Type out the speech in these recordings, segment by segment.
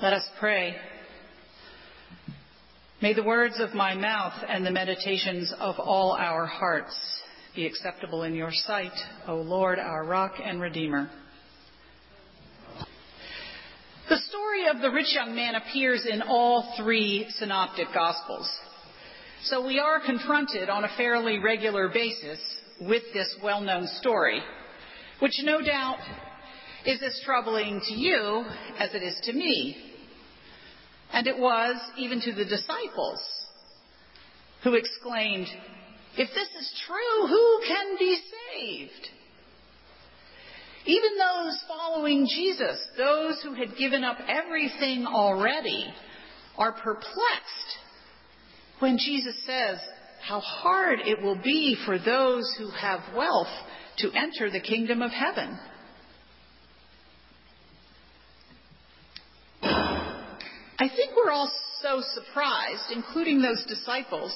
Let us pray. May the words of my mouth and the meditations of all our hearts be acceptable in your sight, O Lord, our rock and redeemer. The story of the rich young man appears in all three synoptic gospels. So we are confronted on a fairly regular basis with this well-known story, which no doubt is as troubling to you as it is to me. And it was even to the disciples who exclaimed, If this is true, who can be saved? Even those following Jesus, those who had given up everything already, are perplexed when Jesus says how hard it will be for those who have wealth to enter the kingdom of heaven. I think we're all so surprised, including those disciples,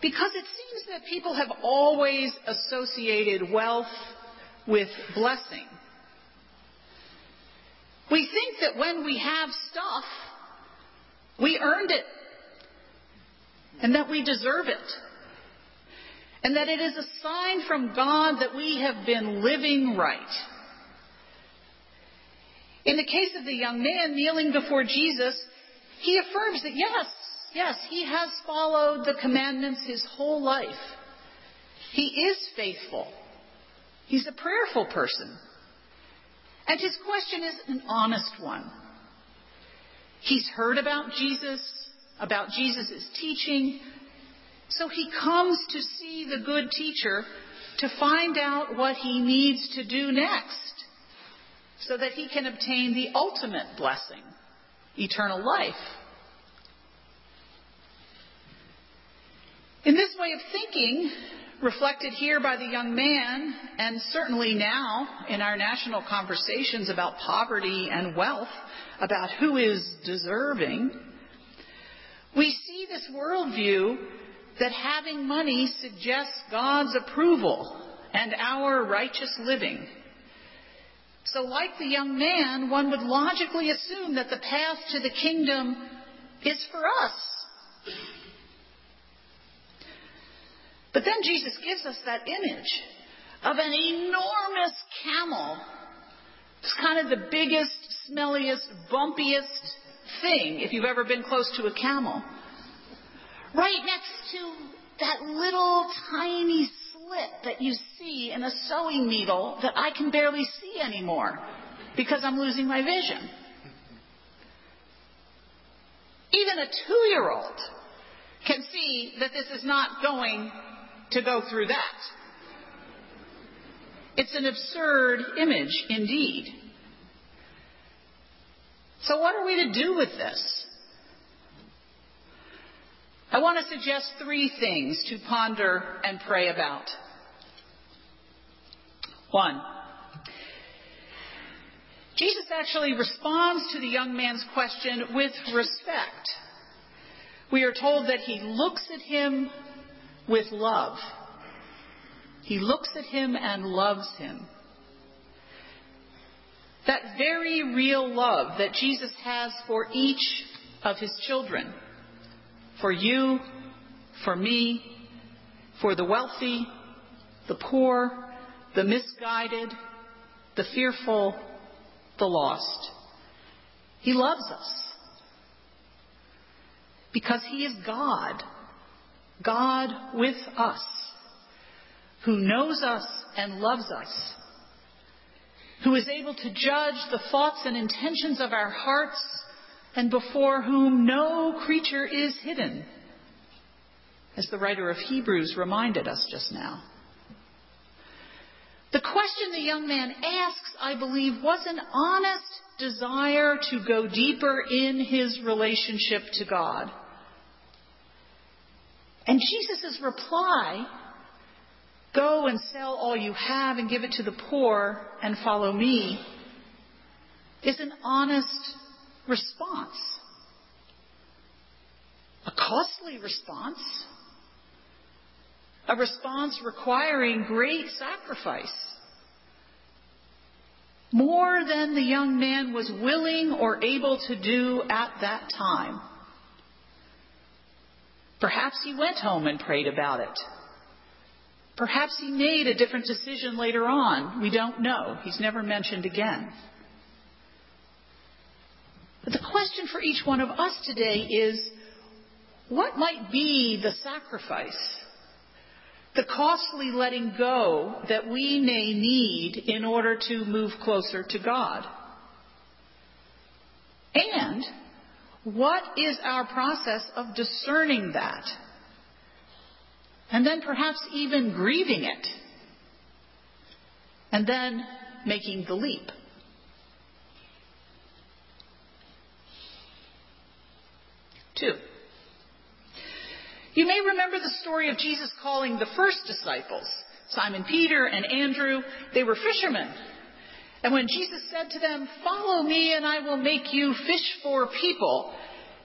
because it seems that people have always associated wealth with blessing. We think that when we have stuff, we earned it, and that we deserve it, and that it is a sign from God that we have been living right. In the case of the young man kneeling before Jesus, he affirms that yes, yes, he has followed the commandments his whole life. He is faithful. He's a prayerful person. And his question is an honest one. He's heard about Jesus, about Jesus' teaching, so he comes to see the good teacher to find out what he needs to do next so that he can obtain the ultimate blessing eternal life. In this way of thinking, reflected here by the young man, and certainly now in our national conversations about poverty and wealth, about who is deserving, we see this worldview that having money suggests God's approval and our righteous living. So, like the young man, one would logically assume that the path to the kingdom is for us. But then Jesus gives us that image of an enormous camel. It's kind of the biggest, smelliest, bumpiest thing if you've ever been close to a camel. Right next to that little tiny slit that you see in a sewing needle that I can barely see anymore because I'm losing my vision. Even a two year old can see that this is not going to go through that. It's an absurd image indeed. So, what are we to do with this? I want to suggest three things to ponder and pray about. One, Jesus actually responds to the young man's question with respect. We are told that he looks at him with love. He looks at him and loves him. That very real love that Jesus has for each of his children for you, for me, for the wealthy, the poor, the misguided, the fearful, the lost. He loves us because He is God, God with us, who knows us and loves us, who is able to judge the thoughts and intentions of our hearts and before whom no creature is hidden, as the writer of Hebrews reminded us just now. The question the young man asks, I believe, was an honest desire to go deeper in his relationship to God. And Jesus' reply, go and sell all you have and give it to the poor and follow me, is an honest response. A costly response. A response requiring great sacrifice. more than the young man was willing or able to do at that time. Perhaps he went home and prayed about it. Perhaps he made a different decision later on. We don't know. He's never mentioned again. Question for each one of us today is what might be the sacrifice, the costly letting go that we may need in order to move closer to God? And what is our process of discerning that? And then perhaps even grieving it. And then making the leap. Two. You may remember the story of Jesus calling the first disciples, Simon Peter and Andrew. They were fishermen. And when Jesus said to them, Follow me and I will make you fish for people,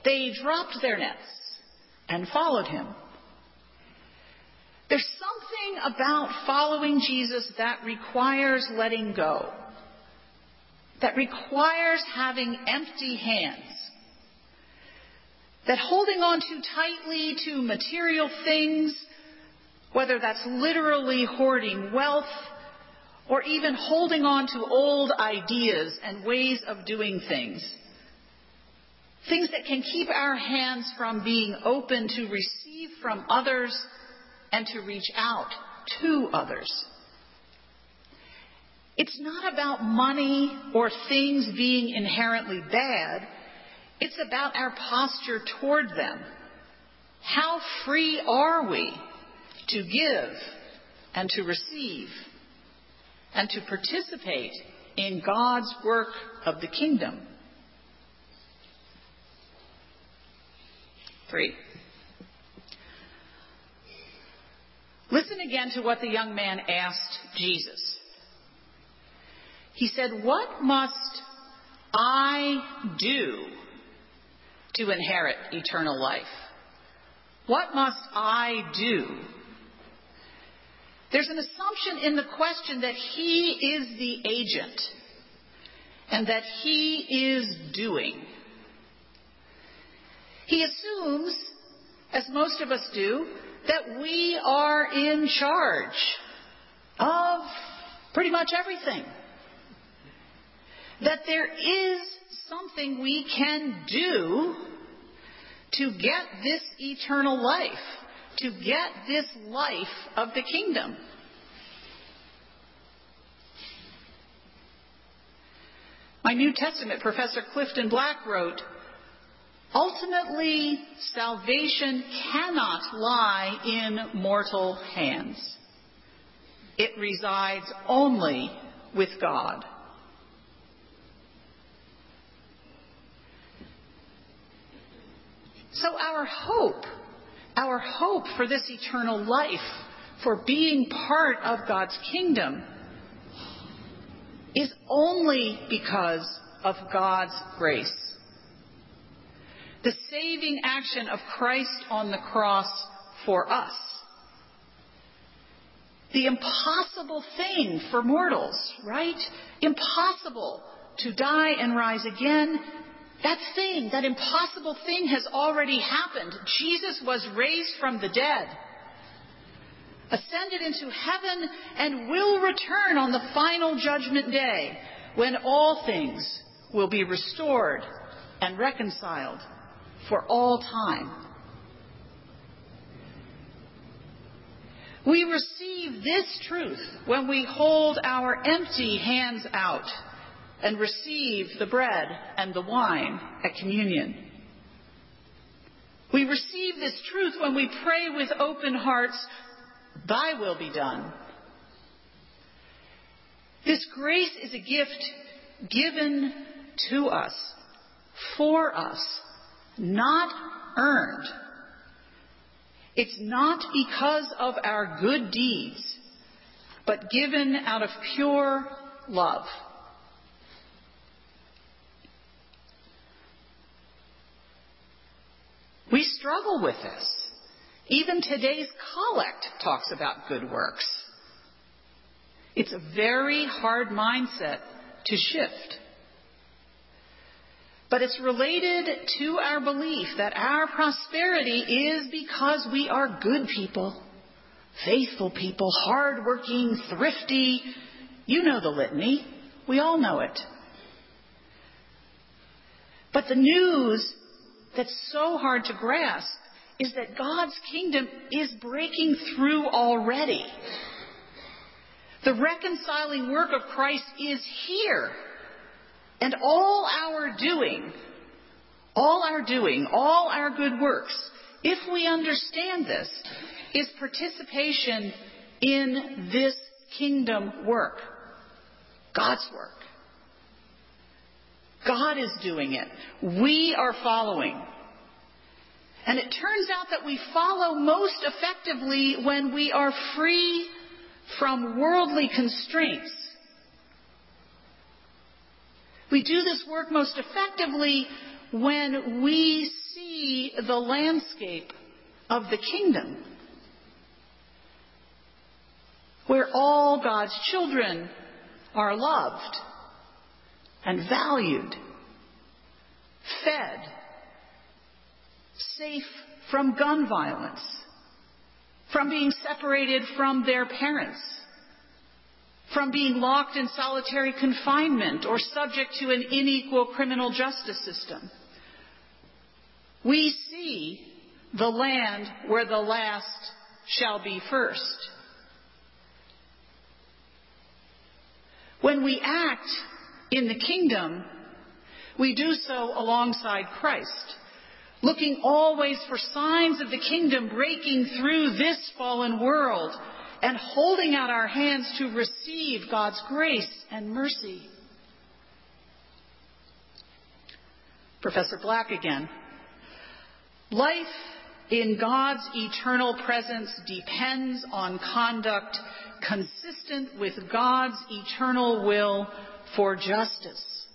they dropped their nets and followed him. There's something about following Jesus that requires letting go, that requires having empty hands that holding on too tightly to material things, whether that's literally hoarding wealth or even holding on to old ideas and ways of doing things, things that can keep our hands from being open to receive from others and to reach out to others. It's not about money or things being inherently bad. It's about our posture toward them. How free are we to give and to receive and to participate in God's work of the kingdom? Three. Listen again to what the young man asked Jesus. He said, What must I do to inherit eternal life? What must I do? There's an assumption in the question that he is the agent and that he is doing. He assumes, as most of us do, that we are in charge of pretty much everything. That there is something we can do to get this eternal life, to get this life of the kingdom. My New Testament professor Clifton Black wrote, Ultimately, salvation cannot lie in mortal hands. It resides only with God. So our hope, our hope for this eternal life, for being part of God's kingdom, is only because of God's grace. The saving action of Christ on the cross for us. The impossible thing for mortals, right? Impossible to die and rise again that thing, that impossible thing has already happened. Jesus was raised from the dead, ascended into heaven, and will return on the final judgment day when all things will be restored and reconciled for all time. We receive this truth when we hold our empty hands out and receive the bread and the wine at communion. We receive this truth when we pray with open hearts, Thy will be done. This grace is a gift given to us, for us, not earned. It's not because of our good deeds, but given out of pure love. We struggle with this. Even today's collect talks about good works. It's a very hard mindset to shift. But it's related to our belief that our prosperity is because we are good people, faithful people, hardworking, thrifty. You know the litany. We all know it. But the news that's so hard to grasp is that God's kingdom is breaking through already. The reconciling work of Christ is here. And all our doing, all our doing, all our good works, if we understand this, is participation in this kingdom work. God's work. God is doing it. We are following. And it turns out that we follow most effectively when we are free from worldly constraints. We do this work most effectively when we see the landscape of the kingdom, where all God's children are loved and valued, fed, safe from gun violence, from being separated from their parents, from being locked in solitary confinement or subject to an unequal criminal justice system. We see the land where the last shall be first. When we act in the kingdom, we do so alongside Christ, looking always for signs of the kingdom breaking through this fallen world and holding out our hands to receive God's grace and mercy. Professor Black again. Life in God's eternal presence depends on conduct consistent with God's eternal will for justice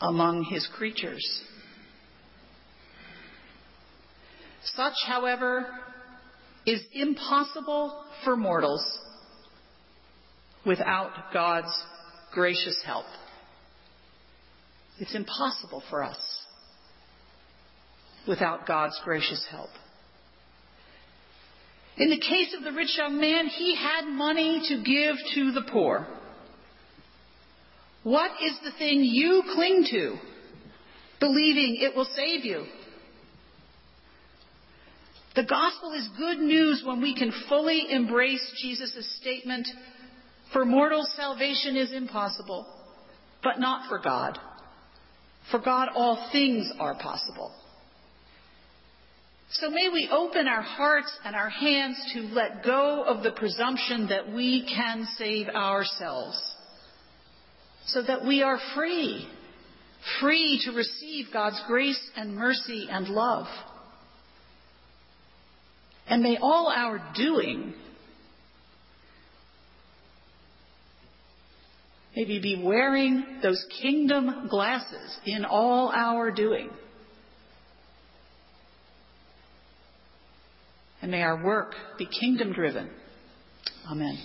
among his creatures. Such, however, is impossible for mortals without God's gracious help. It's impossible for us without God's gracious help. In the case of the rich young man, he had money to give to the poor. What is the thing you cling to, believing it will save you? The gospel is good news when we can fully embrace Jesus' statement, for mortal salvation is impossible, but not for God. For God all things are possible. So may we open our hearts and our hands to let go of the presumption that we can save ourselves. So that we are free, free to receive God's grace and mercy and love. And may all our doing maybe be wearing those kingdom glasses in all our doing. And may our work be kingdom driven. Amen.